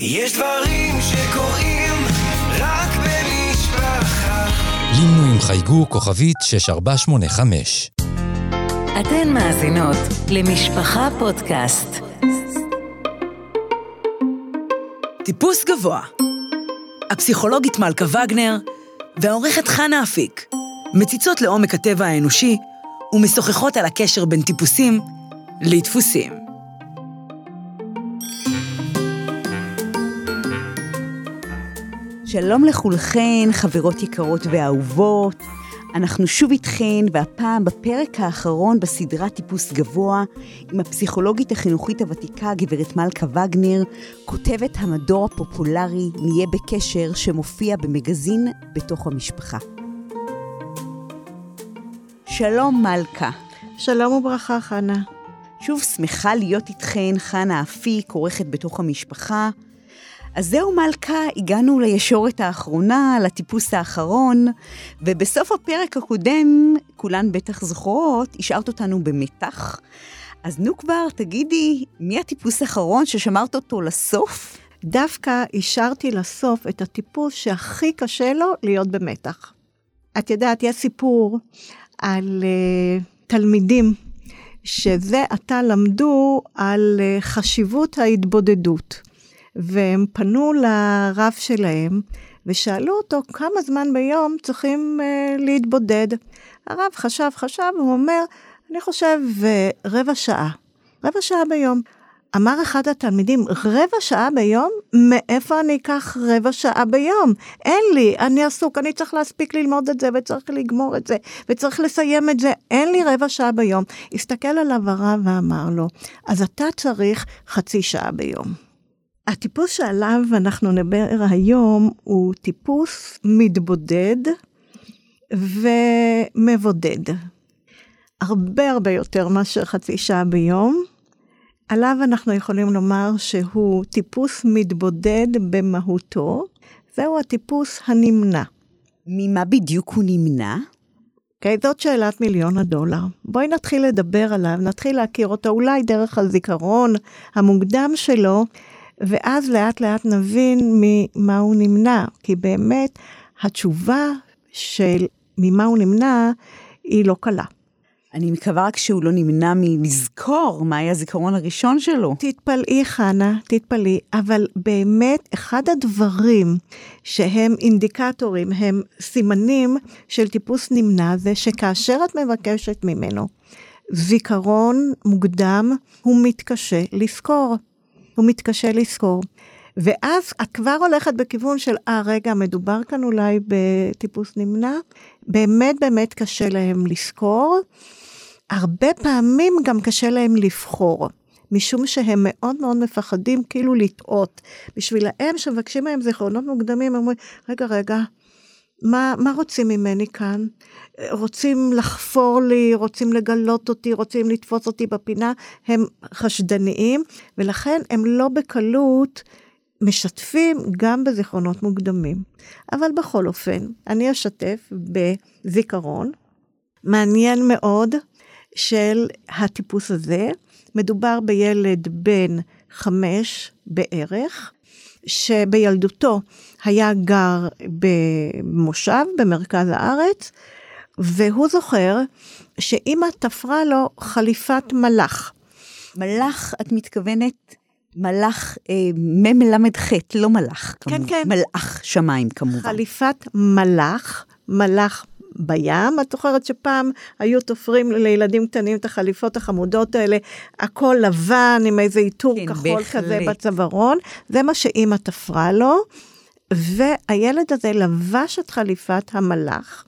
יש דברים שקורים רק במשפחה. לינו עם חייגו כוכבית 6485. אתן מאזינות למשפחה פודקאסט. טיפוס גבוה. הפסיכולוגית מלכה וגנר והעורכת חנה אפיק מציצות לעומק הטבע האנושי ומשוחחות על הקשר בין טיפוסים לדפוסים. שלום לכולכן, חברות יקרות ואהובות. אנחנו שוב איתכן, והפעם בפרק האחרון בסדרת טיפוס גבוה, עם הפסיכולוגית החינוכית הוותיקה, גברת מלכה וגנר, כותבת המדור הפופולרי "נהיה בקשר", שמופיע במגזין בתוך המשפחה. שלום מלכה. שלום וברכה, חנה. שוב שמחה להיות איתכן, חנה אפיק, עורכת בתוך המשפחה. אז זהו מלכה, הגענו לישורת האחרונה, לטיפוס האחרון, ובסוף הפרק הקודם, כולן בטח זוכרות, השארת אותנו במתח. אז נו כבר, תגידי, מי הטיפוס האחרון ששמרת אותו לסוף? דווקא השארתי לסוף את הטיפוס שהכי קשה לו להיות במתח. את יודעת, יש סיפור על uh, תלמידים שזה עתה למדו על uh, חשיבות ההתבודדות. והם פנו לרב שלהם ושאלו אותו כמה זמן ביום צריכים uh, להתבודד. הרב חשב, חשב, הוא אומר, אני חושב uh, רבע שעה. רבע שעה ביום. אמר אחד התלמידים, רבע שעה ביום? מאיפה אני אקח רבע שעה ביום? אין לי, אני עסוק, אני צריך להספיק ללמוד את זה, וצריך לגמור את זה, וצריך לסיים את זה, אין לי רבע שעה ביום. הסתכל עליו הרב ואמר לו, אז אתה צריך חצי שעה ביום. הטיפוס שעליו אנחנו נדבר היום הוא טיפוס מתבודד ומבודד. הרבה הרבה יותר מאשר חצי שעה ביום. עליו אנחנו יכולים לומר שהוא טיפוס מתבודד במהותו, זהו הטיפוס הנמנע. ממה בדיוק הוא נמנע? אוקיי, okay, זאת שאלת מיליון הדולר. בואי נתחיל לדבר עליו, נתחיל להכיר אותו אולי דרך הזיכרון המוקדם שלו, ואז לאט לאט נבין ממה הוא נמנע, כי באמת התשובה של ממה הוא נמנע היא לא קלה. אני מקווה רק שהוא לא נמנע מלזכור מה היה הזיכרון הראשון שלו. תתפלאי, חנה, תתפלאי, אבל באמת, אחד הדברים שהם אינדיקטורים, הם סימנים של טיפוס נמנע, זה שכאשר את מבקשת ממנו זיכרון מוקדם, הוא מתקשה לזכור. הוא מתקשה לזכור. ואז את כבר הולכת בכיוון של, אה, רגע, מדובר כאן אולי בטיפוס נמנע? באמת באמת קשה להם לזכור. הרבה פעמים גם קשה להם לבחור, משום שהם מאוד מאוד מפחדים כאילו לטעות. בשבילהם, שמבקשים מהם זיכרונות מוקדמים, הם אומרים, רגע, רגע, מה, מה רוצים ממני כאן? רוצים לחפור לי, רוצים לגלות אותי, רוצים לתפוס אותי בפינה, הם חשדניים, ולכן הם לא בקלות משתפים גם בזיכרונות מוקדמים. אבל בכל אופן, אני אשתף בזיכרון מעניין מאוד של הטיפוס הזה. מדובר בילד בן חמש בערך, שבילדותו היה גר במושב במרכז הארץ, והוא זוכר שאימא תפרה לו חליפת מלאך. מלאך, את מתכוונת מלאך אה, מל"ח, לא מלאך. כן, כמובן. כן. מלאך שמיים כמובן. חליפת מלאך, מלאך בים. את זוכרת שפעם היו תופרים לילדים קטנים את החליפות החמודות האלה, הכל לבן עם איזה עיטור כן, כחול בהחלט. כזה בצווארון, זה מה שאימא תפרה לו. והילד הזה לבש את חליפת המלאך,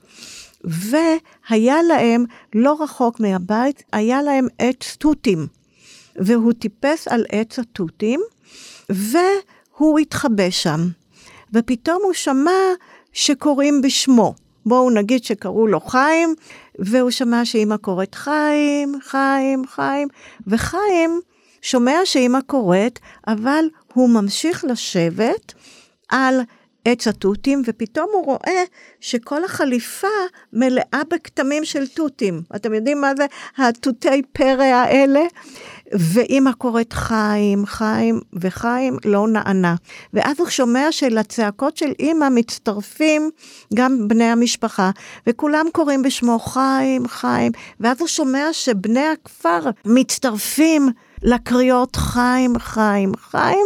והיה להם, לא רחוק מהבית, היה להם עץ תותים. והוא טיפס על עץ התותים, והוא התחבא שם. ופתאום הוא שמע שקוראים בשמו. בואו נגיד שקראו לו חיים, והוא שמע שאימא קוראת חיים, חיים, חיים, וחיים שומע שאימא קוראת, אבל הוא ממשיך לשבת על עץ התותים, ופתאום הוא רואה שכל החליפה מלאה בכתמים של תותים. אתם יודעים מה זה התותי פרא האלה? ואימא קוראת חיים, חיים, וחיים לא נענה. ואז הוא שומע שלצעקות של אימא מצטרפים גם בני המשפחה, וכולם קוראים בשמו חיים, חיים, ואז הוא שומע שבני הכפר מצטרפים לקריאות חיים, חיים, חיים,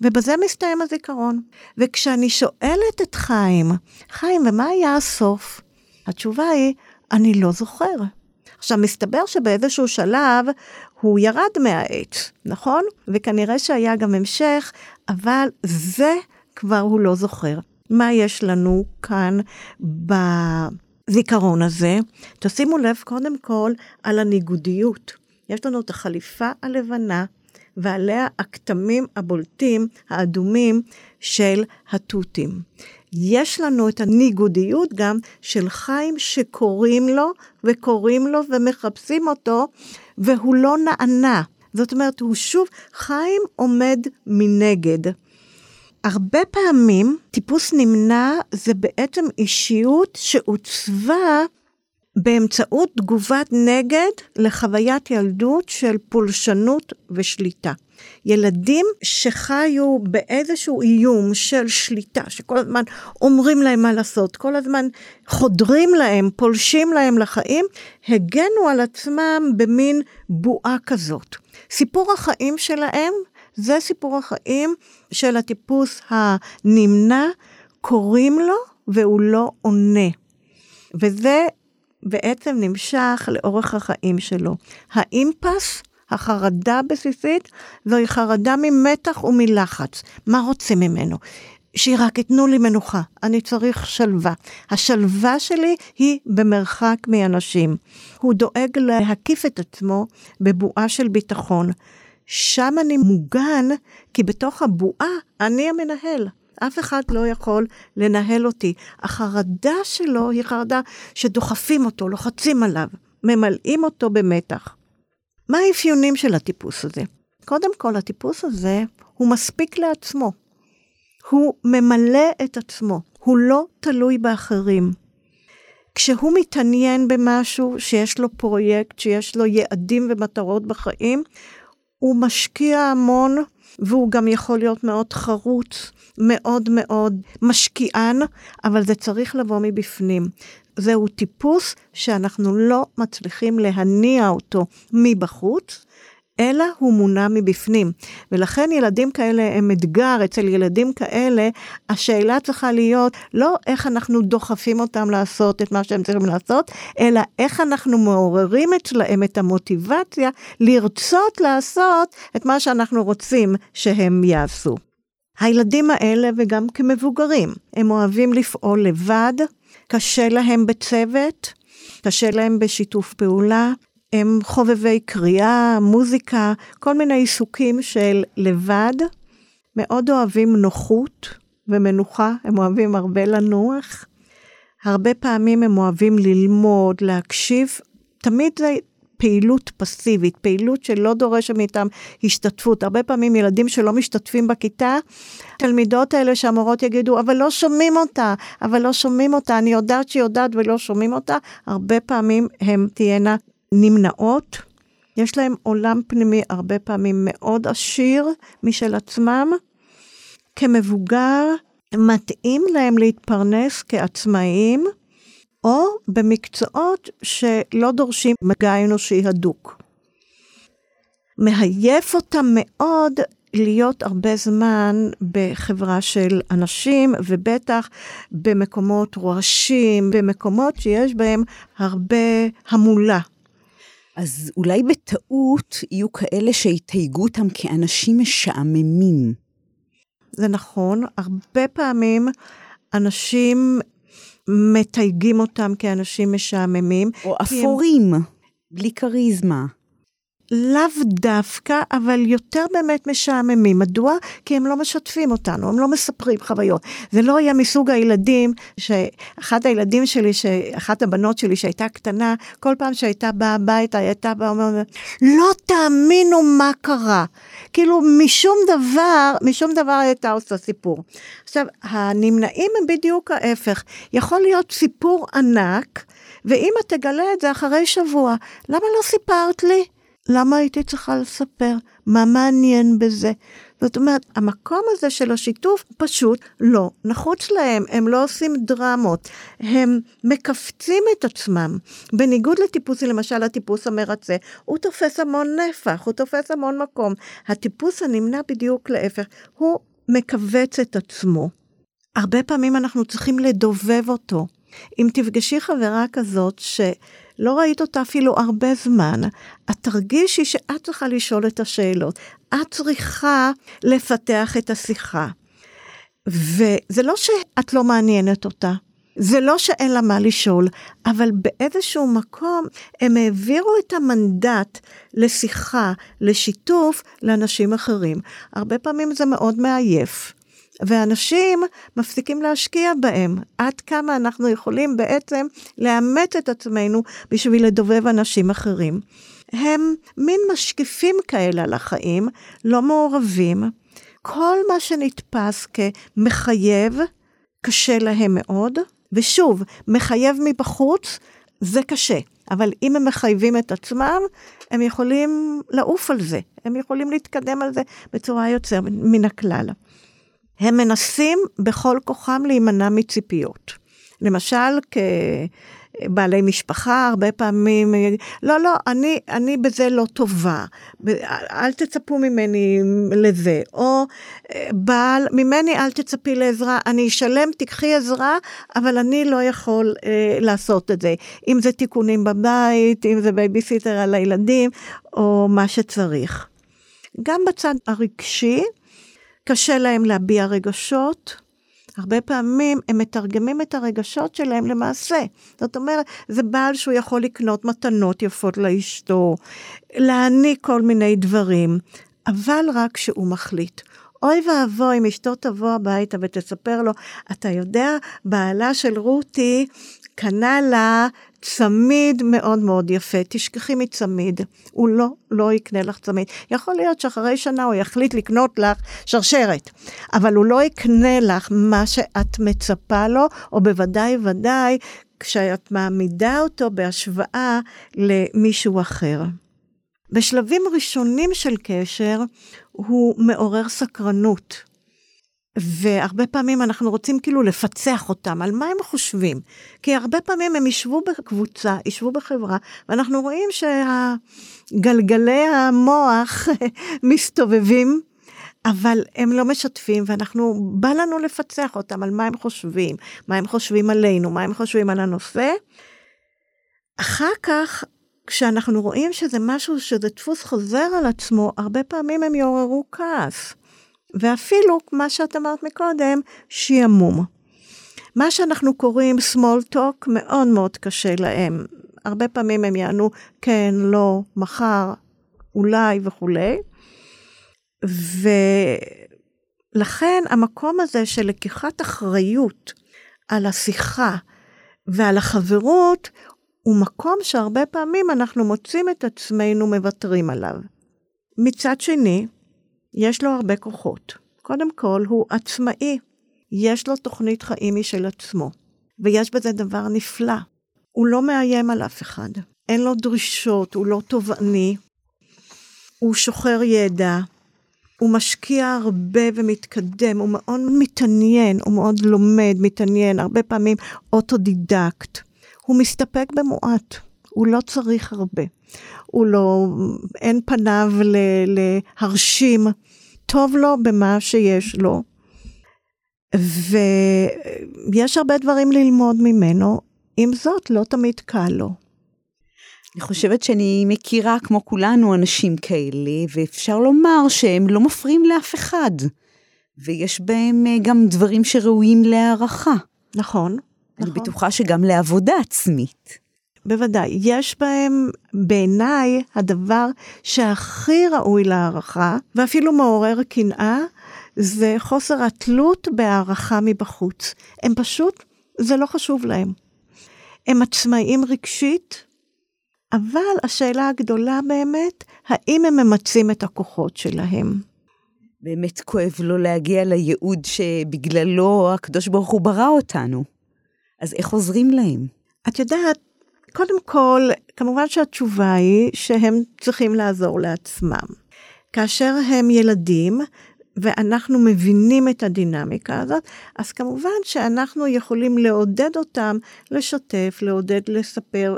ובזה מסתיים הזיכרון. וכשאני שואלת את חיים, חיים, ומה היה הסוף? התשובה היא, אני לא זוכר. עכשיו, מסתבר שבאיזשהו שלב הוא ירד מהעץ, נכון? וכנראה שהיה גם המשך, אבל זה כבר הוא לא זוכר. מה יש לנו כאן בזיכרון הזה? תשימו לב קודם כל על הניגודיות. יש לנו את החליפה הלבנה ועליה הכתמים הבולטים, האדומים, של התותים. יש לנו את הניגודיות גם של חיים שקוראים לו וקוראים לו ומחפשים אותו, והוא לא נענה. זאת אומרת, הוא שוב, חיים עומד מנגד. הרבה פעמים טיפוס נמנע זה בעצם אישיות שעוצבה באמצעות תגובת נגד לחוויית ילדות של פולשנות ושליטה. ילדים שחיו באיזשהו איום של שליטה, שכל הזמן אומרים להם מה לעשות, כל הזמן חודרים להם, פולשים להם לחיים, הגנו על עצמם במין בועה כזאת. סיפור החיים שלהם זה סיפור החיים של הטיפוס הנמנע, קוראים לו והוא לא עונה. וזה בעצם נמשך לאורך החיים שלו. האימפס, החרדה הבסיסית, זוהי חרדה ממתח ומלחץ. מה רוצים ממנו? שרק ייתנו לי מנוחה, אני צריך שלווה. השלווה שלי היא במרחק מאנשים. הוא דואג להקיף את עצמו בבועה של ביטחון. שם אני מוגן, כי בתוך הבועה אני המנהל. אף אחד לא יכול לנהל אותי. החרדה שלו היא חרדה שדוחפים אותו, לוחצים עליו, ממלאים אותו במתח. מה האפיונים של הטיפוס הזה? קודם כל, הטיפוס הזה הוא מספיק לעצמו. הוא ממלא את עצמו, הוא לא תלוי באחרים. כשהוא מתעניין במשהו, שיש לו פרויקט, שיש לו יעדים ומטרות בחיים, הוא משקיע המון, והוא גם יכול להיות מאוד חרוץ, מאוד מאוד משקיען, אבל זה צריך לבוא מבפנים. זהו טיפוס שאנחנו לא מצליחים להניע אותו מבחוץ, אלא הוא מונע מבפנים. ולכן ילדים כאלה הם אתגר, אצל ילדים כאלה, השאלה צריכה להיות לא איך אנחנו דוחפים אותם לעשות את מה שהם צריכים לעשות, אלא איך אנחנו מעוררים אצלהם את המוטיבציה לרצות לעשות את מה שאנחנו רוצים שהם יעשו. הילדים האלה, וגם כמבוגרים, הם אוהבים לפעול לבד, קשה להם בצוות, קשה להם בשיתוף פעולה, הם חובבי קריאה, מוזיקה, כל מיני עיסוקים של לבד. מאוד אוהבים נוחות ומנוחה, הם אוהבים הרבה לנוח. הרבה פעמים הם אוהבים ללמוד, להקשיב. תמיד זה פעילות פסיבית, פעילות שלא דורשת מאיתם השתתפות. הרבה פעמים ילדים שלא משתתפים בכיתה, תלמידות האלה שהמורות יגידו, אבל לא שומעים אותה, אבל לא שומעים אותה, אני יודעת שהיא יודעת ולא שומעים אותה, הרבה פעמים הן תהיינה נמנעות. יש להם עולם פנימי הרבה פעמים מאוד עשיר משל עצמם. כמבוגר, מתאים להם להתפרנס כעצמאיים, או במקצועות שלא דורשים מגע אנושי הדוק. מעייף אותם מאוד להיות הרבה זמן בחברה של אנשים, ובטח במקומות רועשים, במקומות שיש בהם הרבה המולה. אז אולי בטעות יהיו כאלה שיתייגו אותם כאנשים משעממים. זה נכון, הרבה פעמים אנשים מתייגים אותם כאנשים משעממים. או אפורים, הם... בלי כריזמה. לאו דווקא, אבל יותר באמת משעממים. מדוע? כי הם לא משתפים אותנו, הם לא מספרים חוויות. זה לא היה מסוג הילדים, שאחת הילדים שלי, אחת הבנות שלי שהייתה קטנה, כל פעם שהייתה באה הביתה, הייתה באה ואומרת, לא תאמינו מה קרה. כאילו, משום דבר, משום דבר הייתה עושה סיפור. עכשיו, הנמנעים הם בדיוק ההפך. יכול להיות סיפור ענק, ואמא תגלה את זה אחרי שבוע. למה לא סיפרת לי? למה הייתי צריכה לספר? מה מעניין בזה? זאת אומרת, המקום הזה של השיתוף פשוט לא נחוץ להם, הם לא עושים דרמות, הם מכווצים את עצמם. בניגוד לטיפוסי, למשל הטיפוס המרצה, הוא תופס המון נפח, הוא תופס המון מקום. הטיפוס הנמנע בדיוק להפך, הוא מכווץ את עצמו. הרבה פעמים אנחנו צריכים לדובב אותו. אם תפגשי חברה כזאת שלא ראית אותה אפילו הרבה זמן, את תרגישי שאת צריכה לשאול את השאלות. את צריכה לפתח את השיחה. וזה לא שאת לא מעניינת אותה, זה לא שאין לה מה לשאול, אבל באיזשהו מקום הם העבירו את המנדט לשיחה, לשיתוף, לאנשים אחרים. הרבה פעמים זה מאוד מעייף. ואנשים מפסיקים להשקיע בהם. עד כמה אנחנו יכולים בעצם לאמץ את עצמנו בשביל לדובב אנשים אחרים. הם מין משקיפים כאלה על החיים, לא מעורבים. כל מה שנתפס כמחייב, קשה להם מאוד. ושוב, מחייב מבחוץ, זה קשה. אבל אם הם מחייבים את עצמם, הם יכולים לעוף על זה, הם יכולים להתקדם על זה בצורה יוצר מן הכלל. הם מנסים בכל כוחם להימנע מציפיות. למשל, כבעלי משפחה, הרבה פעמים, לא, לא, אני, אני בזה לא טובה, אל תצפו ממני לזה, או בעל, ממני אל תצפי לעזרה, אני אשלם, תיקחי עזרה, אבל אני לא יכול אה, לעשות את זה. אם זה תיקונים בבית, אם זה בייביסיטר על הילדים, או מה שצריך. גם בצד הרגשי, קשה להם להביע רגשות. הרבה פעמים הם מתרגמים את הרגשות שלהם למעשה. זאת אומרת, זה בעל שהוא יכול לקנות מתנות יפות לאשתו, להעניק כל מיני דברים, אבל רק כשהוא מחליט. אוי ואבוי אם אשתו תבוא הביתה ותספר לו, אתה יודע, בעלה של רותי קנה לה צמיד מאוד מאוד יפה, תשכחי מצמיד, הוא לא, לא יקנה לך צמיד. יכול להיות שאחרי שנה הוא יחליט לקנות לך שרשרת, אבל הוא לא יקנה לך מה שאת מצפה לו, או בוודאי ודאי כשאת מעמידה אותו בהשוואה למישהו אחר. בשלבים ראשונים של קשר הוא מעורר סקרנות. והרבה פעמים אנחנו רוצים כאילו לפצח אותם, על מה הם חושבים. כי הרבה פעמים הם ישבו בקבוצה, ישבו בחברה, ואנחנו רואים שהגלגלי המוח מסתובבים, אבל הם לא משתפים, ואנחנו, בא לנו לפצח אותם על מה הם חושבים, מה הם חושבים עלינו, מה הם חושבים על הנושא. אחר כך, כשאנחנו רואים שזה משהו, שזה דפוס חוזר על עצמו, הרבה פעמים הם יעוררו כעס. ואפילו, מה שאת אמרת מקודם, שעמום. מה שאנחנו קוראים small talk מאוד מאוד קשה להם. הרבה פעמים הם יענו כן, לא, מחר, אולי וכולי. ולכן המקום הזה של לקיחת אחריות על השיחה ועל החברות, הוא מקום שהרבה פעמים אנחנו מוצאים את עצמנו מוותרים עליו. מצד שני, יש לו הרבה כוחות. קודם כל, הוא עצמאי. יש לו תוכנית חיים משל עצמו, ויש בזה דבר נפלא. הוא לא מאיים על אף אחד. אין לו דרישות, הוא לא תובעני, הוא שוחר ידע, הוא משקיע הרבה ומתקדם, הוא מאוד מתעניין, הוא מאוד לומד, מתעניין, הרבה פעמים אוטודידקט. הוא מסתפק במועט, הוא לא צריך הרבה. הוא לא, אין פניו להרשים, טוב לו במה שיש לו. ויש הרבה דברים ללמוד ממנו, עם זאת, לא תמיד קל לו. אני חושבת שאני מכירה, כמו כולנו, אנשים כאלה, ואפשר לומר שהם לא מפריעים לאף אחד. ויש בהם אה, גם דברים שראויים להערכה. נכון. אני נכון. בטוחה שגם לעבודה עצמית. בוודאי. יש בהם, בעיניי, הדבר שהכי ראוי להערכה, ואפילו מעורר קנאה, זה חוסר התלות בהערכה מבחוץ. הם פשוט, זה לא חשוב להם. הם עצמאיים רגשית, אבל השאלה הגדולה באמת, האם הם ממצים את הכוחות שלהם? באמת כואב לו להגיע לייעוד שבגללו הקדוש ברוך הוא ברא אותנו. אז איך עוזרים להם? את יודעת, קודם כל, כמובן שהתשובה היא שהם צריכים לעזור לעצמם. כאשר הם ילדים, ואנחנו מבינים את הדינמיקה הזאת, אז כמובן שאנחנו יכולים לעודד אותם לשתף, לעודד לספר,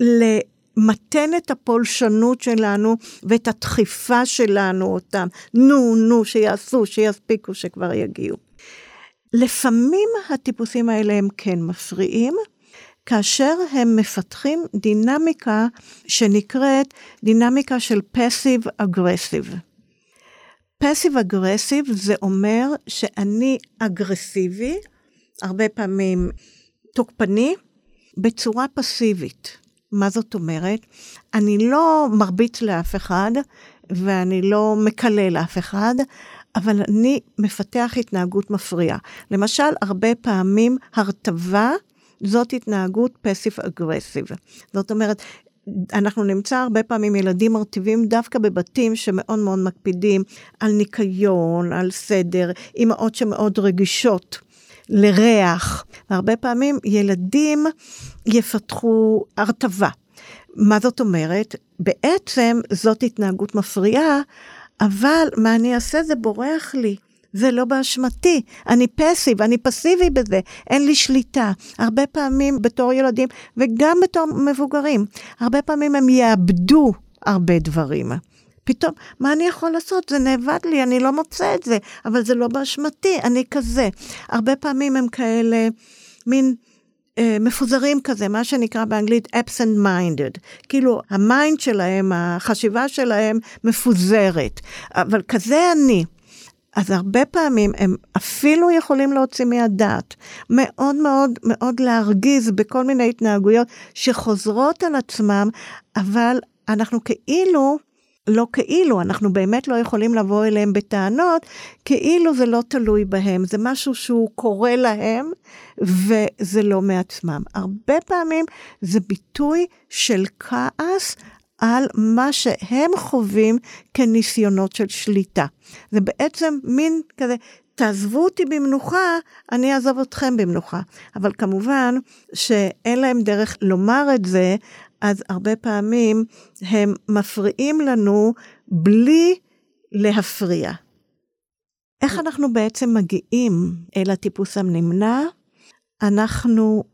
למתן את הפולשנות שלנו ואת הדחיפה שלנו אותם. נו, נו, שיעשו, שיספיקו, שכבר יגיעו. לפעמים הטיפוסים האלה הם כן מפריעים, כאשר הם מפתחים דינמיקה שנקראת דינמיקה של פסיב אגרסיב. פסיב אגרסיב זה אומר שאני אגרסיבי, הרבה פעמים תוקפני, בצורה פסיבית. מה זאת אומרת? אני לא מרביץ לאף אחד ואני לא מקלל לאף אחד, אבל אני מפתח התנהגות מפריעה. למשל, הרבה פעמים הרטבה זאת התנהגות פסיב אגרסיב. זאת אומרת, אנחנו נמצא הרבה פעמים ילדים מרטיבים דווקא בבתים שמאוד מאוד מקפידים על ניקיון, על סדר, אימהות שמאוד רגישות לריח. והרבה פעמים ילדים יפתחו הרטבה. מה זאת אומרת? בעצם זאת התנהגות מפריעה, אבל מה אני אעשה זה בורח לי. זה לא באשמתי, אני פסיב, אני פסיבי בזה, אין לי שליטה. הרבה פעמים בתור ילדים וגם בתור מבוגרים, הרבה פעמים הם יאבדו הרבה דברים. פתאום, מה אני יכול לעשות? זה נאבד לי, אני לא מוצא את זה, אבל זה לא באשמתי, אני כזה. הרבה פעמים הם כאלה, מין... אה, מפוזרים כזה, מה שנקרא באנגלית absent minded. כאילו, ה mind שלהם, החשיבה שלהם מפוזרת. אבל כזה אני. אז הרבה פעמים הם אפילו יכולים להוציא מהדעת, מאוד מאוד מאוד להרגיז בכל מיני התנהגויות שחוזרות על עצמם, אבל אנחנו כאילו, לא כאילו, אנחנו באמת לא יכולים לבוא אליהם בטענות, כאילו זה לא תלוי בהם, זה משהו שהוא קורה להם, וזה לא מעצמם. הרבה פעמים זה ביטוי של כעס על מה שהם חווים כניסיונות של שליטה. זה בעצם מין כזה, תעזבו אותי במנוחה, אני אעזוב אתכם במנוחה. אבל כמובן שאין להם דרך לומר את זה, אז הרבה פעמים הם מפריעים לנו בלי להפריע. איך אנחנו בעצם מגיעים אל הטיפוס הנמנע? אנחנו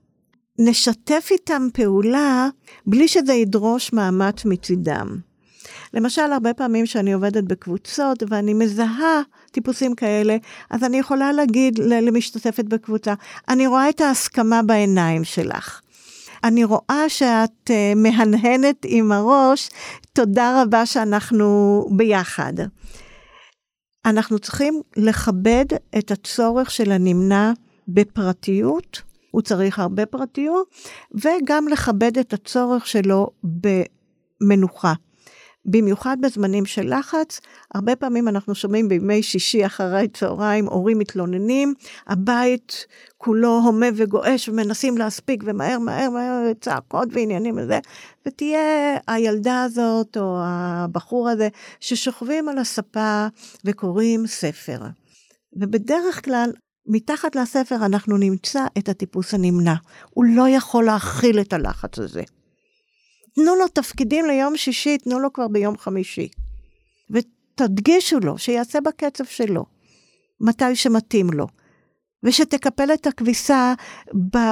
נשתף איתם פעולה בלי שזה ידרוש מאמץ מצידם. למשל, הרבה פעמים שאני עובדת בקבוצות ואני מזהה טיפוסים כאלה, אז אני יכולה להגיד למשתתפת בקבוצה, אני רואה את ההסכמה בעיניים שלך. אני רואה שאת uh, מהנהנת עם הראש, תודה רבה שאנחנו ביחד. אנחנו צריכים לכבד את הצורך של הנמנע בפרטיות הוא צריך הרבה פרטיות, וגם לכבד את הצורך שלו במנוחה. במיוחד בזמנים של לחץ, הרבה פעמים אנחנו שומעים בימי שישי אחרי צהריים הורים מתלוננים, הבית כולו הומה וגועש ומנסים להספיק ומהר מהר מהר צעקות ועניינים וזה, ותהיה הילדה הזאת או הבחור הזה ששוכבים על הספה וקוראים ספר. ובדרך כלל מתחת לספר אנחנו נמצא את הטיפוס הנמנע. הוא לא יכול להכיל את הלחץ הזה. תנו לו תפקידים ליום שישי, תנו לו כבר ביום חמישי. ותדגישו לו, שיעשה בקצב שלו, מתי שמתאים לו. ושתקפל את הכביסה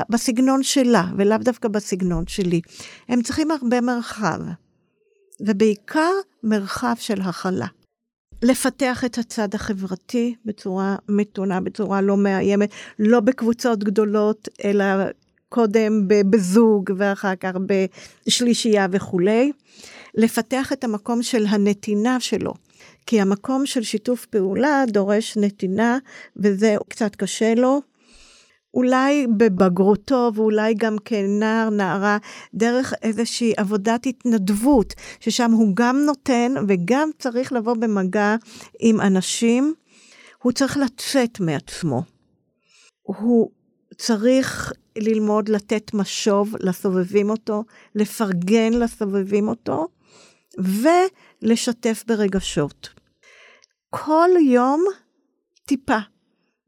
בסגנון שלה, ולאו דווקא בסגנון שלי. הם צריכים הרבה מרחב, ובעיקר מרחב של הכלה. לפתח את הצד החברתי בצורה מתונה, בצורה לא מאיימת, לא בקבוצות גדולות, אלא קודם בזוג ואחר כך בשלישייה וכולי. לפתח את המקום של הנתינה שלו. כי המקום של שיתוף פעולה דורש נתינה, וזה קצת קשה לו. אולי בבגרותו ואולי גם כנער, נערה, דרך איזושהי עבודת התנדבות, ששם הוא גם נותן וגם צריך לבוא במגע עם אנשים, הוא צריך לצאת מעצמו. הוא צריך ללמוד לתת משוב לסובבים אותו, לפרגן לסובבים אותו, ולשתף ברגשות. כל יום טיפה.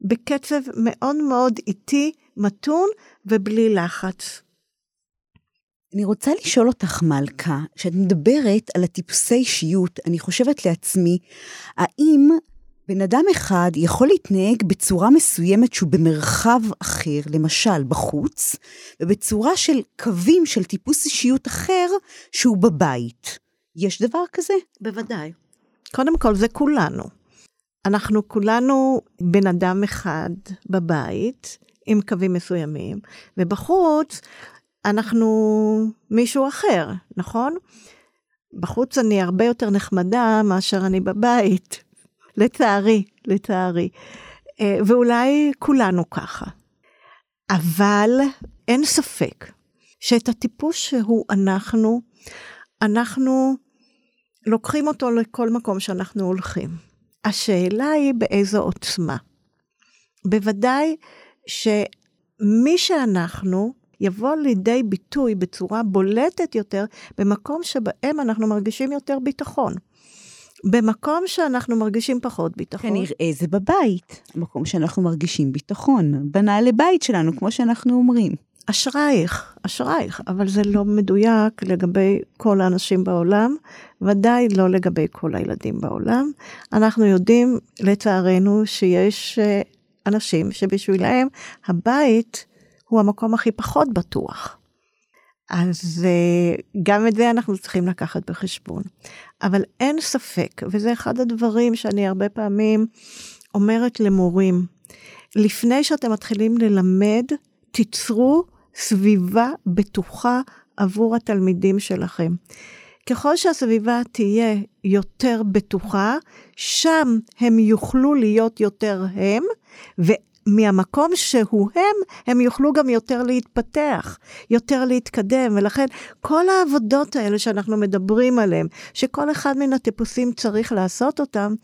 בקצב מאוד מאוד איטי, מתון ובלי לחץ. אני רוצה לשאול אותך, מלכה, כשאת מדברת על הטיפוסי אישיות, אני חושבת לעצמי, האם בן אדם אחד יכול להתנהג בצורה מסוימת שהוא במרחב אחר, למשל בחוץ, ובצורה של קווים של טיפוס אישיות אחר שהוא בבית. יש דבר כזה? בוודאי. קודם כל, זה כולנו. אנחנו כולנו בן אדם אחד בבית, עם קווים מסוימים, ובחוץ אנחנו מישהו אחר, נכון? בחוץ אני הרבה יותר נחמדה מאשר אני בבית, לצערי, לצערי. אה, ואולי כולנו ככה. אבל אין ספק שאת הטיפוס שהוא אנחנו, אנחנו לוקחים אותו לכל מקום שאנחנו הולכים. השאלה היא באיזו עוצמה. בוודאי שמי שאנחנו יבוא לידי ביטוי בצורה בולטת יותר במקום שבהם אנחנו מרגישים יותר ביטחון. במקום שאנחנו מרגישים פחות ביטחון. כנראה זה בבית, המקום שאנחנו מרגישים ביטחון. בנעלי בית שלנו, כמו שאנחנו אומרים. אשרייך, אשרייך, אבל זה לא מדויק לגבי כל האנשים בעולם, ודאי לא לגבי כל הילדים בעולם. אנחנו יודעים, לצערנו, שיש אה, אנשים שבשבילם הבית הוא המקום הכי פחות בטוח. אז אה, גם את זה אנחנו צריכים לקחת בחשבון. אבל אין ספק, וזה אחד הדברים שאני הרבה פעמים אומרת למורים, לפני שאתם מתחילים ללמד, תיצרו סביבה בטוחה עבור התלמידים שלכם. ככל שהסביבה תהיה יותר בטוחה, שם הם יוכלו להיות יותר הם, ומהמקום שהוא הם, הם יוכלו גם יותר להתפתח, יותר להתקדם, ולכן כל העבודות האלה שאנחנו מדברים עליהן, שכל אחד מן הטיפוסים צריך לעשות אותם,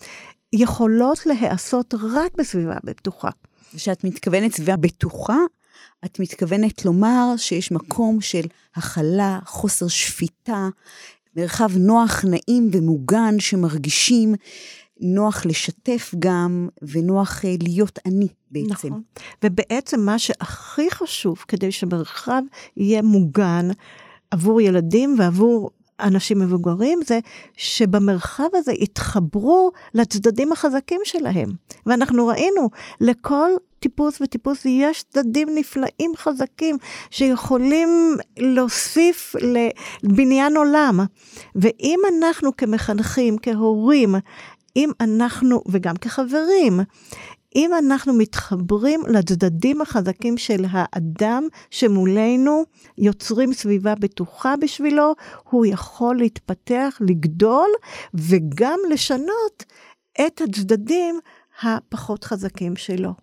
יכולות להיעשות רק בסביבה בטוחה. כשאת מתכוונת סביבה בטוחה, את מתכוונת לומר שיש מקום של הכלה, חוסר שפיטה, מרחב נוח, נעים ומוגן שמרגישים נוח לשתף גם, ונוח אה, להיות אני בעצם. נכון. ובעצם מה שהכי חשוב כדי שמרחב יהיה מוגן עבור ילדים ועבור אנשים מבוגרים, זה שבמרחב הזה יתחברו לצדדים החזקים שלהם. ואנחנו ראינו, לכל טיפוס וטיפוס יש צדדים נפלאים חזקים שיכולים להוסיף לבניין עולם. ואם אנחנו כמחנכים, כהורים, אם אנחנו, וגם כחברים, אם אנחנו מתחברים לצדדים החזקים של האדם שמולנו, יוצרים סביבה בטוחה בשבילו, הוא יכול להתפתח, לגדול, וגם לשנות את הצדדים הפחות חזקים שלו.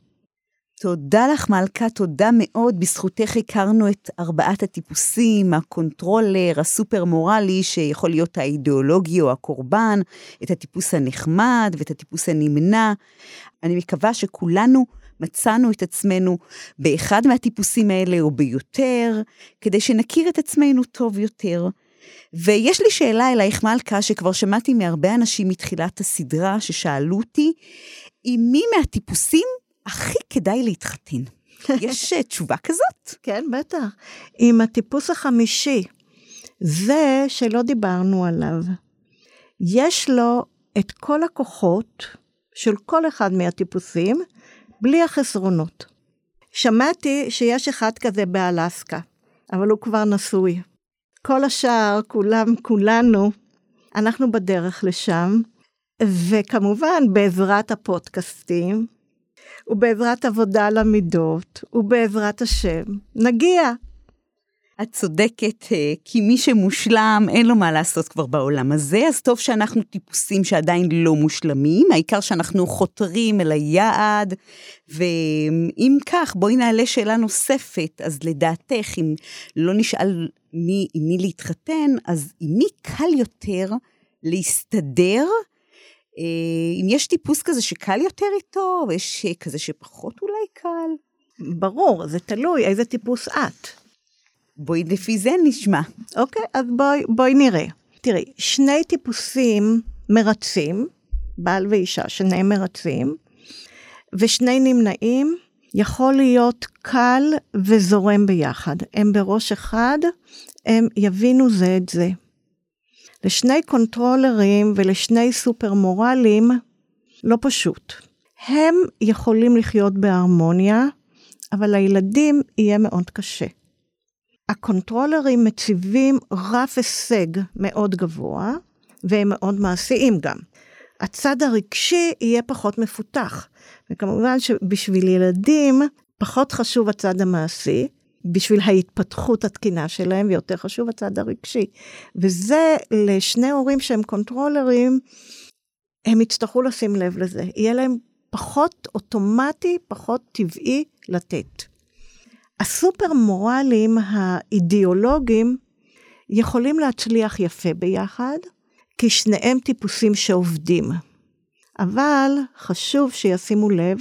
תודה לך, מלכה, תודה מאוד. בזכותך הכרנו את ארבעת הטיפוסים, הקונטרולר, הסופר מורלי, שיכול להיות האידיאולוגי או הקורבן, את הטיפוס הנחמד ואת הטיפוס הנמנע. אני מקווה שכולנו מצאנו את עצמנו באחד מהטיפוסים האלה או ביותר, כדי שנכיר את עצמנו טוב יותר. ויש לי שאלה אלייך, מלכה, שכבר שמעתי מהרבה אנשים מתחילת הסדרה ששאלו אותי, עם מי מהטיפוסים הכי כדאי להתחתן? יש אה, תשובה כזאת? כן, בטח. עם הטיפוס החמישי, זה שלא דיברנו עליו. יש לו את כל הכוחות של כל אחד מהטיפוסים, בלי החסרונות. שמעתי שיש אחד כזה באלסקה, אבל הוא כבר נשוי. כל השאר, כולם, כולנו, אנחנו בדרך לשם, וכמובן בעזרת הפודקאסטים, ובעזרת עבודה על המידות, ובעזרת השם, נגיע. את צודקת, אה, כי מי שמושלם, אין לו מה לעשות כבר בעולם הזה, אז טוב שאנחנו טיפוסים שעדיין לא מושלמים, העיקר שאנחנו חותרים אל היעד, ואם כך, בואי נעלה שאלה נוספת, אז לדעתך, אם לא נשאל מי, עם מי להתחתן, אז עם מי קל יותר להסתדר אם יש טיפוס כזה שקל יותר איתו, ויש כזה שפחות אולי קל. ברור, זה תלוי איזה טיפוס את. בואי לפי זה נשמע. אוקיי, אז בואי, בואי נראה. תראי, שני טיפוסים מרצים, בעל ואישה, שניהם מרצים, ושני נמנעים, יכול להיות קל וזורם ביחד. הם בראש אחד, הם יבינו זה את זה. לשני קונטרולרים ולשני סופר מורלים לא פשוט. הם יכולים לחיות בהרמוניה, אבל לילדים יהיה מאוד קשה. הקונטרולרים מציבים רף הישג מאוד גבוה, והם מאוד מעשיים גם. הצד הרגשי יהיה פחות מפותח. וכמובן שבשביל ילדים פחות חשוב הצד המעשי, בשביל ההתפתחות התקינה שלהם, ויותר חשוב הצד הרגשי. וזה לשני הורים שהם קונטרולרים, הם יצטרכו לשים לב לזה. יהיה להם פחות אוטומטי, פחות טבעי לתת. הסופר מורלים האידיאולוגיים יכולים להצליח יפה ביחד, כי שניהם טיפוסים שעובדים. אבל חשוב שישימו לב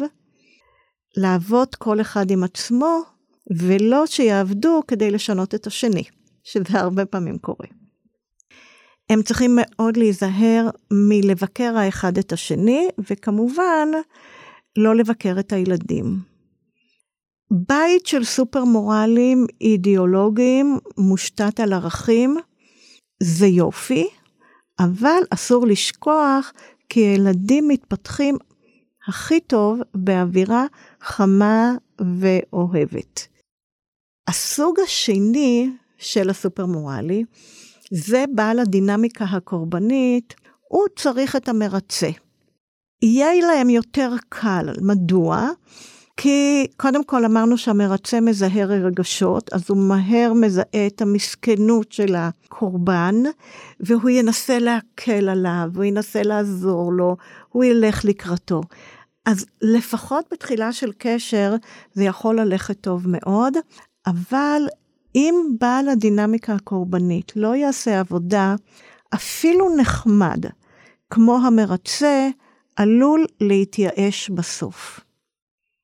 לעבוד כל אחד עם עצמו, ולא שיעבדו כדי לשנות את השני, שזה הרבה פעמים קורה. הם צריכים מאוד להיזהר מלבקר האחד את השני, וכמובן, לא לבקר את הילדים. בית של סופר מורלים אידיאולוגיים מושתת על ערכים, זה יופי, אבל אסור לשכוח כי ילדים מתפתחים הכי טוב באווירה חמה ואוהבת. הסוג השני של הסופר מורלי, זה בעל הדינמיקה הקורבנית, הוא צריך את המרצה. יהיה להם יותר קל, מדוע? כי קודם כל אמרנו שהמרצה מזהה רגשות, אז הוא מהר מזהה את המסכנות של הקורבן, והוא ינסה להקל עליו, הוא ינסה לעזור לו, הוא ילך לקראתו. אז לפחות בתחילה של קשר זה יכול ללכת טוב מאוד, אבל אם בעל הדינמיקה הקורבנית לא יעשה עבודה אפילו נחמד, כמו המרצה, עלול להתייאש בסוף.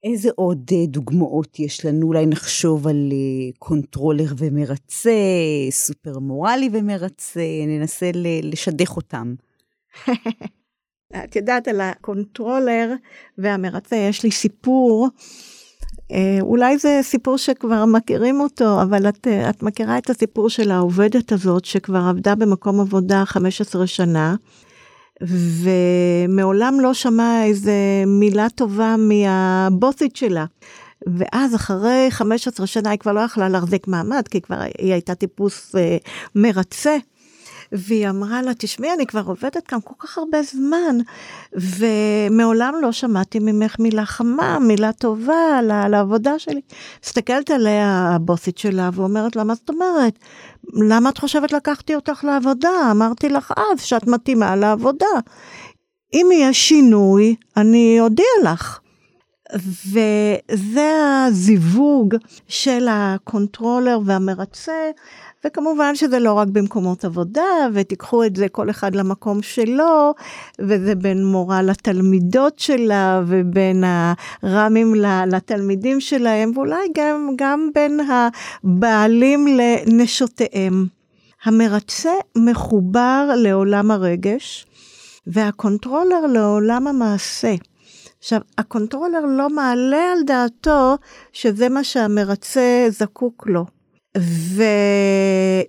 איזה עוד אה, דוגמאות יש לנו? אולי נחשוב על אה, קונטרולר ומרצה, סופר מורלי ומרצה, ננסה לשדך אותם. את יודעת, על הקונטרולר והמרצה יש לי סיפור. אה, אולי זה סיפור שכבר מכירים אותו, אבל את, את מכירה את הסיפור של העובדת הזאת שכבר עבדה במקום עבודה 15 שנה, ומעולם לא שמעה איזה מילה טובה מהבוסית שלה. ואז אחרי 15 שנה היא כבר לא יכלה להחזיק מעמד, כי כבר היא הייתה טיפוס אה, מרצה. והיא אמרה לה, תשמעי, אני כבר עובדת כאן כל כך הרבה זמן, ומעולם לא שמעתי ממך מילה חמה, מילה טובה על, העבודה שלי. מסתכלת עליה הבוסית שלה ואומרת לה, מה זאת אומרת? למה את חושבת לקחתי אותך לעבודה? אמרתי לך אז שאת מתאימה לעבודה. אם יהיה שינוי, אני אודיע לך. וזה הזיווג של הקונטרולר והמרצה וכמובן שזה לא רק במקומות עבודה, ותיקחו את זה כל אחד למקום שלו, וזה בין מורה לתלמידות שלה, ובין הרמים לתלמידים שלהם, ואולי גם, גם בין הבעלים לנשותיהם. המרצה מחובר לעולם הרגש, והקונטרולר לעולם המעשה. עכשיו, הקונטרולר לא מעלה על דעתו שזה מה שהמרצה זקוק לו.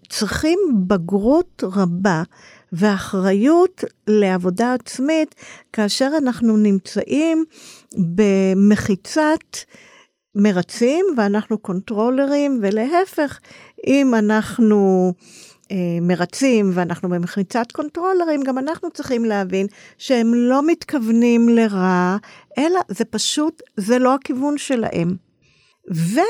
וצריכים בגרות רבה ואחריות לעבודה עצמית כאשר אנחנו נמצאים במחיצת מרצים ואנחנו קונטרולרים, ולהפך, אם אנחנו אה, מרצים ואנחנו במחיצת קונטרולרים, גם אנחנו צריכים להבין שהם לא מתכוונים לרע, אלא זה פשוט, זה לא הכיוון שלהם. ו...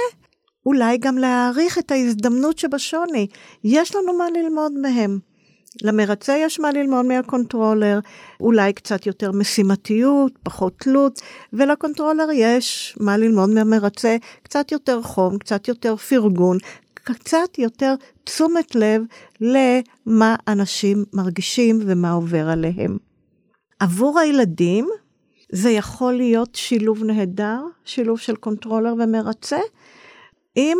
אולי גם להעריך את ההזדמנות שבשוני. יש לנו מה ללמוד מהם. למרצה יש מה ללמוד מהקונטרולר, אולי קצת יותר משימתיות, פחות תלות, ולקונטרולר יש מה ללמוד מהמרצה, קצת יותר חום, קצת יותר פרגון, קצת יותר תשומת לב למה אנשים מרגישים ומה עובר עליהם. עבור הילדים זה יכול להיות שילוב נהדר, שילוב של קונטרולר ומרצה, אם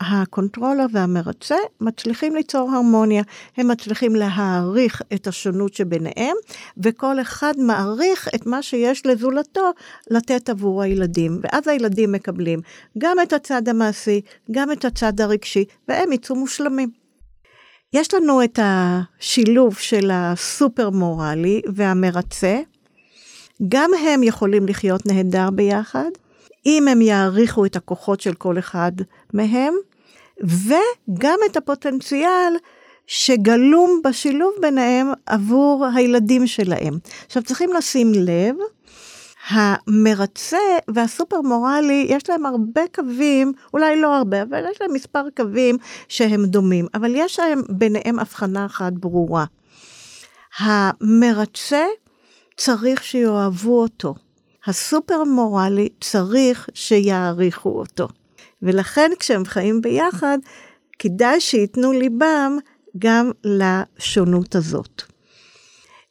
הקונטרולר והמרצה מצליחים ליצור הרמוניה, הם מצליחים להעריך את השונות שביניהם, וכל אחד מעריך את מה שיש לזולתו לתת עבור הילדים, ואז הילדים מקבלים גם את הצד המעשי, גם את הצד הרגשי, והם יצאו מושלמים. יש לנו את השילוב של הסופר מורלי והמרצה, גם הם יכולים לחיות נהדר ביחד, אם הם יעריכו את הכוחות של כל אחד מהם, וגם את הפוטנציאל שגלום בשילוב ביניהם עבור הילדים שלהם. עכשיו צריכים לשים לב, המרצה והסופר מורלי, יש להם הרבה קווים, אולי לא הרבה, אבל יש להם מספר קווים שהם דומים, אבל יש להם ביניהם הבחנה אחת ברורה. המרצה צריך שיאהבו אותו. הסופר מורלי צריך שיעריכו אותו. ולכן כשהם חיים ביחד, כדאי שייתנו ליבם גם לשונות הזאת.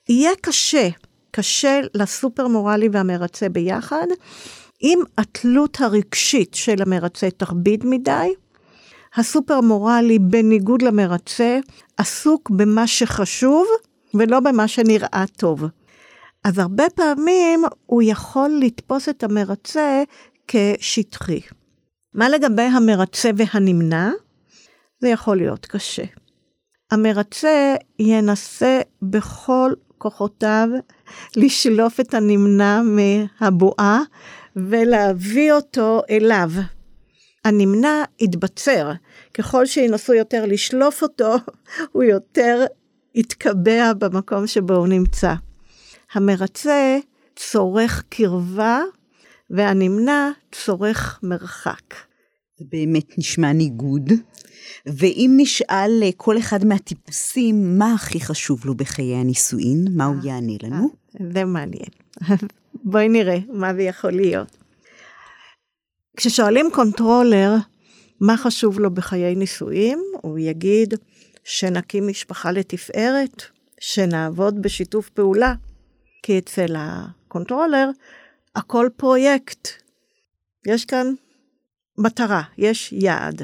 יהיה קשה, קשה לסופר מורלי והמרצה ביחד, אם התלות הרגשית של המרצה תכביד מדי, הסופר מורלי, בניגוד למרצה, עסוק במה שחשוב ולא במה שנראה טוב. אז הרבה פעמים הוא יכול לתפוס את המרצה כשטחי. מה לגבי המרצה והנמנע? זה יכול להיות קשה. המרצה ינסה בכל כוחותיו לשלוף את הנמנע מהבועה ולהביא אותו אליו. הנמנע יתבצר, ככל שינסו יותר לשלוף אותו, הוא יותר יתקבע במקום שבו הוא נמצא. המרצה צורך קרבה והנמנע צורך מרחק. זה באמת נשמע ניגוד. ואם נשאל כל אחד מהטיפוסים מה הכי חשוב לו בחיי הנישואין, מה הוא יענה לנו? זה מעניין. בואי נראה מה זה יכול להיות. כששואלים קונטרולר מה חשוב לו בחיי נישואים, הוא יגיד שנקים משפחה לתפארת, שנעבוד בשיתוף פעולה. כי אצל הקונטרולר הכל פרויקט. יש כאן מטרה, יש יעד.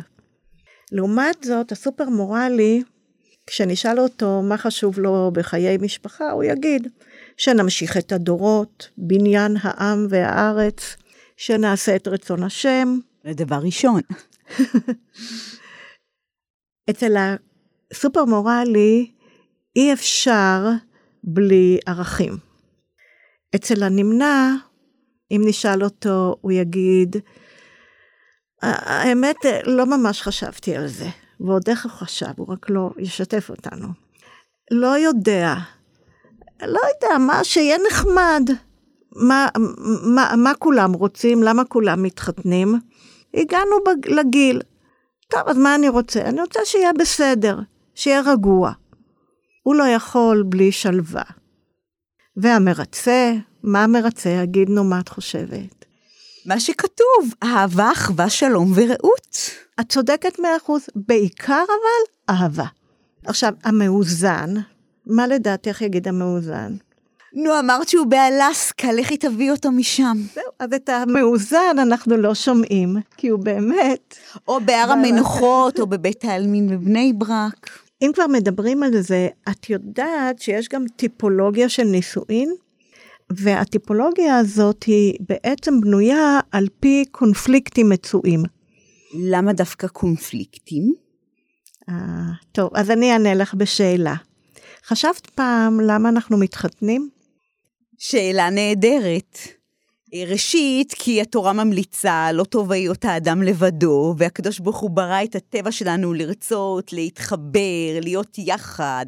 לעומת זאת, הסופר מורלי, כשנשאל אותו מה חשוב לו בחיי משפחה, הוא יגיד שנמשיך את הדורות, בניין העם והארץ, שנעשה את רצון השם. זה דבר ראשון. אצל הסופר מורלי אי אפשר בלי ערכים. אצל הנמנע, אם נשאל אותו, הוא יגיד, האמת, לא ממש חשבתי על זה, ועוד איך הוא חשב, הוא רק לא ישתף אותנו. לא יודע, לא יודע, מה, שיהיה נחמד. מה, מה, מה כולם רוצים? למה כולם מתחתנים? הגענו לגיל. טוב, אז מה אני רוצה? אני רוצה שיהיה בסדר, שיהיה רגוע. הוא לא יכול בלי שלווה. והמרצה, מה המרצה יגיד, נו, מה את חושבת? מה שכתוב, אהבה, אחווה, שלום ורעות. את צודקת מאה אחוז, בעיקר אבל אהבה. עכשיו, המאוזן, מה לדעתך יגיד המאוזן? נו, אמרת שהוא באלסקה, לכי תביא אותו משם. זהו, אז את המאוזן אנחנו לא שומעים, כי הוא באמת... או בהר המנוחות, או בבית העלמין בבני ברק. אם כבר מדברים על זה, את יודעת שיש גם טיפולוגיה של נישואין? והטיפולוגיה הזאת היא בעצם בנויה על פי קונפליקטים מצויים. למה דווקא קונפליקטים? אה, טוב, אז אני אענה לך בשאלה. חשבת פעם למה אנחנו מתחתנים? שאלה נהדרת. ראשית, כי התורה ממליצה, לא טוב היות האדם לבדו, והקדוש ברוך הוא ברא את הטבע שלנו לרצות, להתחבר, להיות יחד.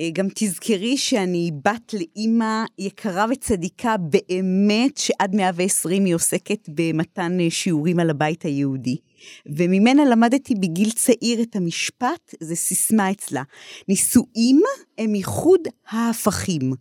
אה, גם תזכרי שאני בת לאימא יקרה וצדיקה באמת, שעד 120 היא עוסקת במתן אה, שיעורים על הבית היהודי. וממנה למדתי בגיל צעיר את המשפט, זה סיסמה אצלה. נישואים הם איחוד ההפכים.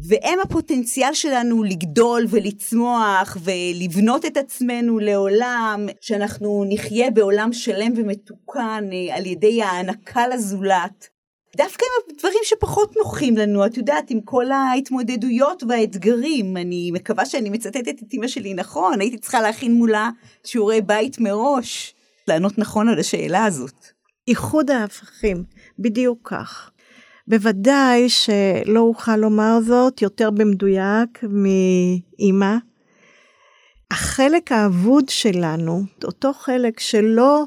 והם הפוטנציאל שלנו לגדול ולצמוח ולבנות את עצמנו לעולם, שאנחנו נחיה בעולם שלם ומתוקן אה, על ידי הענקה לזולת. דווקא עם הדברים שפחות נוחים לנו, את יודעת, עם כל ההתמודדויות והאתגרים, אני מקווה שאני מצטטת את אמא שלי נכון, הייתי צריכה להכין מולה שיעורי בית מראש. לענות נכון על השאלה הזאת. איחוד ההפכים, בדיוק כך. בוודאי שלא אוכל לומר זאת יותר במדויק מאימא. החלק האבוד שלנו, אותו חלק שלא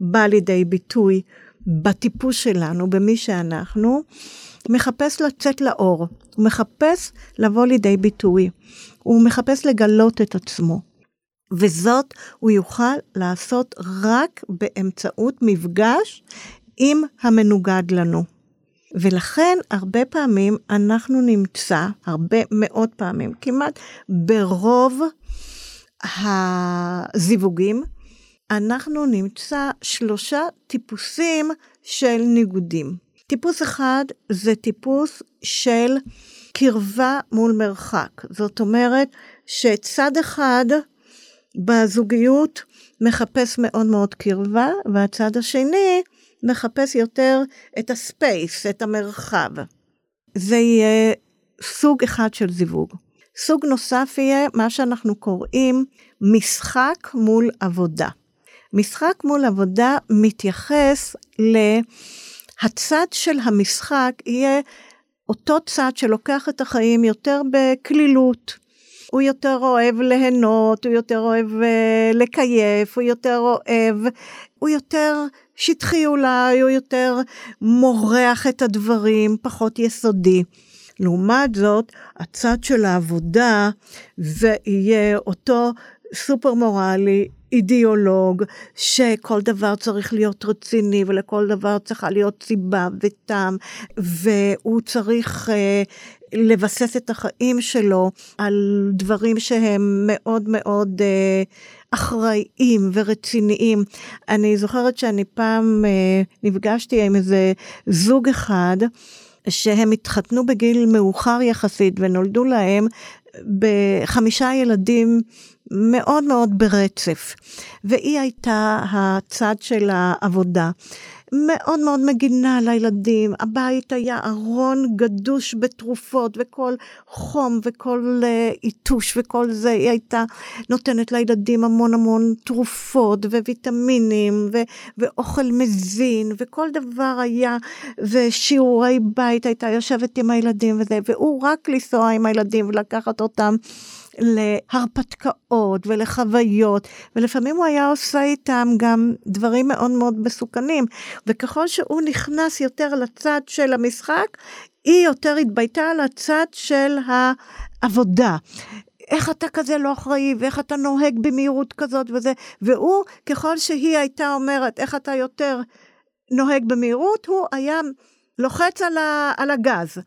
בא לידי ביטוי בטיפוס שלנו, במי שאנחנו, מחפש לצאת לאור, הוא מחפש לבוא לידי ביטוי, הוא מחפש לגלות את עצמו. וזאת הוא יוכל לעשות רק באמצעות מפגש עם המנוגד לנו. ולכן הרבה פעמים אנחנו נמצא, הרבה מאוד פעמים, כמעט ברוב הזיווגים, אנחנו נמצא שלושה טיפוסים של ניגודים. טיפוס אחד זה טיפוס של קרבה מול מרחק. זאת אומרת שצד אחד בזוגיות מחפש מאוד מאוד קרבה, והצד השני מחפש יותר את הספייס, את המרחב. זה יהיה סוג אחד של זיווג. סוג נוסף יהיה מה שאנחנו קוראים משחק מול עבודה. משחק מול עבודה מתייחס להצד של המשחק יהיה אותו צד שלוקח את החיים יותר בקלילות. הוא יותר אוהב ליהנות, הוא יותר אוהב uh, לקייף, הוא יותר אוהב, הוא יותר שטחי אולי, הוא יותר מורח את הדברים, פחות יסודי. לעומת זאת, הצד של העבודה זה יהיה אותו סופר מורלי, אידיאולוג, שכל דבר צריך להיות רציני ולכל דבר צריכה להיות סיבה וטעם, והוא צריך אה, לבסס את החיים שלו על דברים שהם מאוד מאוד אה, אחראיים ורציניים. אני זוכרת שאני פעם אה, נפגשתי עם איזה זוג אחד, שהם התחתנו בגיל מאוחר יחסית ונולדו להם בחמישה ילדים מאוד מאוד ברצף. והיא הייתה הצד של העבודה. מאוד מאוד מגינה על הילדים, הבית היה ארון גדוש בתרופות וכל חום וכל עיטוש uh, וכל זה, היא הייתה נותנת לילדים המון המון תרופות וויטמינים ו- ואוכל מזין וכל דבר היה, ושיעורי בית הייתה יושבת עם הילדים וזה, והוא רק לנסוע עם הילדים ולקחת אותם להרפתקאות ולחוויות, ולפעמים הוא היה עושה איתם גם דברים מאוד מאוד מסוכנים, וככל שהוא נכנס יותר לצד של המשחק, היא יותר התבייתה על הצד של העבודה. איך אתה כזה לא אחראי, ואיך אתה נוהג במהירות כזאת וזה, והוא, ככל שהיא הייתה אומרת, איך אתה יותר נוהג במהירות, הוא היה לוחץ על, ה, על הגז.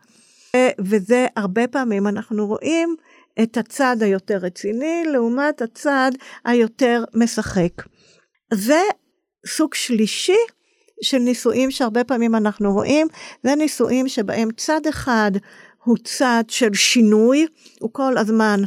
וזה הרבה פעמים אנחנו רואים את הצד היותר רציני לעומת הצד היותר משחק. וסוג שלישי של נישואים שהרבה פעמים אנחנו רואים, זה נישואים שבהם צד אחד הוא צד של שינוי, הוא כל הזמן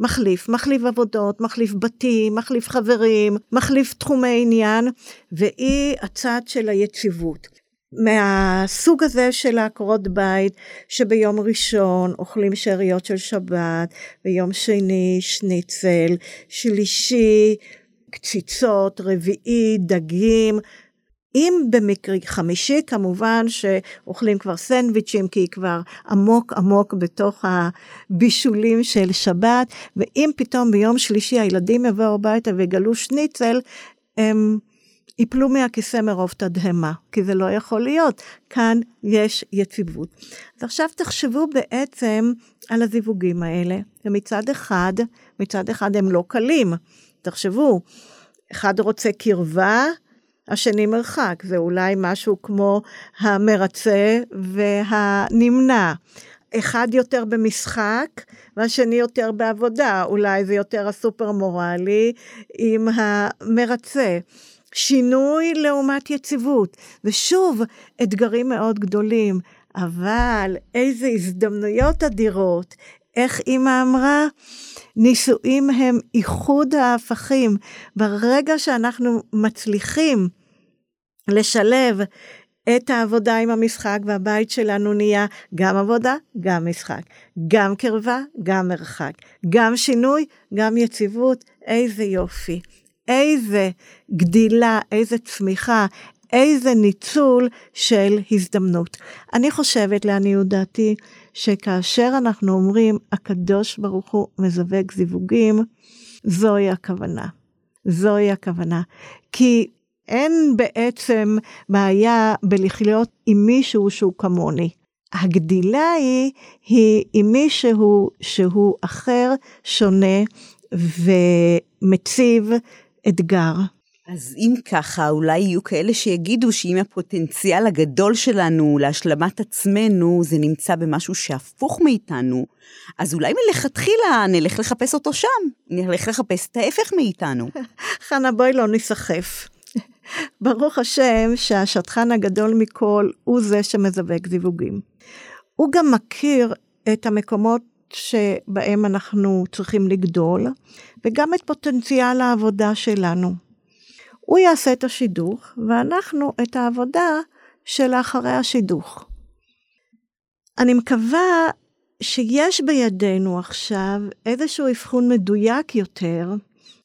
מחליף, מחליף עבודות, מחליף בתים, מחליף חברים, מחליף תחומי עניין, והיא הצד של היציבות. מהסוג הזה של העקרות בית, שביום ראשון אוכלים שאריות של שבת, ביום שני שניצל, שלישי קציצות, רביעי דגים. אם במקרה חמישי כמובן שאוכלים כבר סנדוויצ'ים כי היא כבר עמוק עמוק בתוך הבישולים של שבת ואם פתאום ביום שלישי הילדים יבואו הביתה ויגלו שניצל הם ייפלו מהכיסא מרוב תדהמה, כי זה לא יכול להיות. כאן יש יציבות. אז עכשיו תחשבו בעצם על הזיווגים האלה, ומצד אחד, מצד אחד הם לא קלים. תחשבו, אחד רוצה קרבה, השני מרחק, זה אולי משהו כמו המרצה והנמנע. אחד יותר במשחק והשני יותר בעבודה, אולי זה יותר הסופר מורלי עם המרצה. שינוי לעומת יציבות, ושוב, אתגרים מאוד גדולים, אבל איזה הזדמנויות אדירות. איך אימא אמרה? נישואים הם איחוד ההפכים. ברגע שאנחנו מצליחים לשלב את העבודה עם המשחק והבית שלנו נהיה גם עבודה, גם משחק, גם קרבה, גם מרחק, גם שינוי, גם יציבות, איזה יופי. איזה גדילה, איזה צמיחה, איזה ניצול של הזדמנות. אני חושבת, לעניות דעתי, שכאשר אנחנו אומרים, הקדוש ברוך הוא מזווג זיווגים, זוהי הכוונה. זוהי הכוונה. כי אין בעצם בעיה בלחיות עם מישהו שהוא כמוני. הגדילה היא, היא עם מישהו שהוא אחר, שונה ומציב אתגר. אז אם ככה, אולי יהיו כאלה שיגידו שאם הפוטנציאל הגדול שלנו להשלמת עצמנו, זה נמצא במשהו שהפוך מאיתנו, אז אולי מלכתחילה נלך לחפש אותו שם, נלך לחפש את ההפך מאיתנו. חנה, בואי לא ניסחף. ברוך השם שהשטחן הגדול מכל הוא זה שמזווג זיווגים. הוא גם מכיר את המקומות שבהם אנחנו צריכים לגדול, וגם את פוטנציאל העבודה שלנו. הוא יעשה את השידוך, ואנחנו את העבודה שלאחרי השידוך. אני מקווה שיש בידינו עכשיו איזשהו אבחון מדויק יותר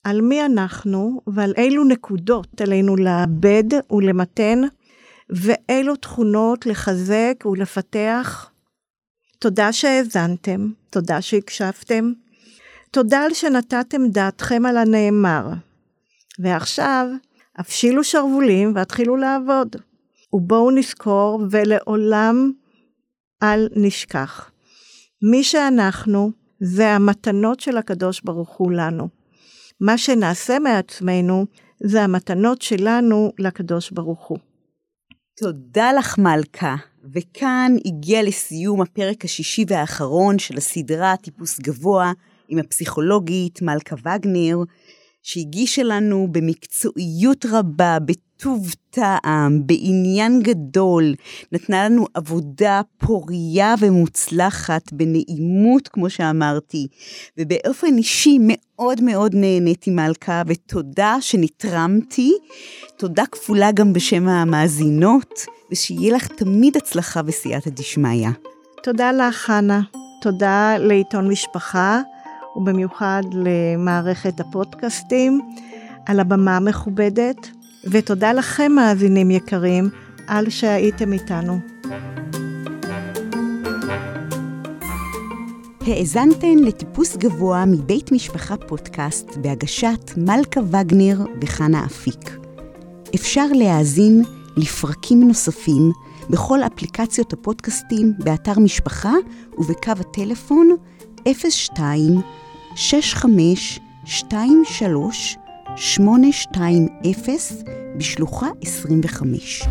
על מי אנחנו ועל אילו נקודות עלינו לאבד ולמתן, ואילו תכונות לחזק ולפתח. תודה שהאזנתם, תודה שהקשבתם, תודה על שנתתם דעתכם על הנאמר. ועכשיו, הפשילו שרוולים והתחילו לעבוד. ובואו נזכור ולעולם אל נשכח. מי שאנחנו זה המתנות של הקדוש ברוך הוא לנו. מה שנעשה מעצמנו זה המתנות שלנו לקדוש ברוך הוא. תודה לך מלכה, וכאן הגיע לסיום הפרק השישי והאחרון של הסדרה טיפוס גבוה עם הפסיכולוגית מלכה וגנר, שהגישה לנו במקצועיות רבה, בטוב טעם, בעניין גדול, נתנה לנו עבודה פוריה ומוצלחת, בנעימות, כמו שאמרתי, ובאופן אישי מאוד מאוד נהניתי מלכה, ותודה שנתרמתי. תודה כפולה גם בשם המאזינות, ושיהיה לך תמיד הצלחה וסייעתא דשמיא. תודה לך, חנה. תודה לעיתון משפחה. ובמיוחד למערכת הפודקאסטים על הבמה המכובדת, ותודה לכם מאזינים יקרים על שהייתם איתנו. האזנתן לטיפוס גבוה מבית משפחה פודקאסט בהגשת מלכה וגנר וחנה אפיק. אפשר להאזין לפרקים נוספים בכל אפליקציות הפודקאסטים באתר משפחה ובקו הטלפון 02 6523 820 בשלוחה 25.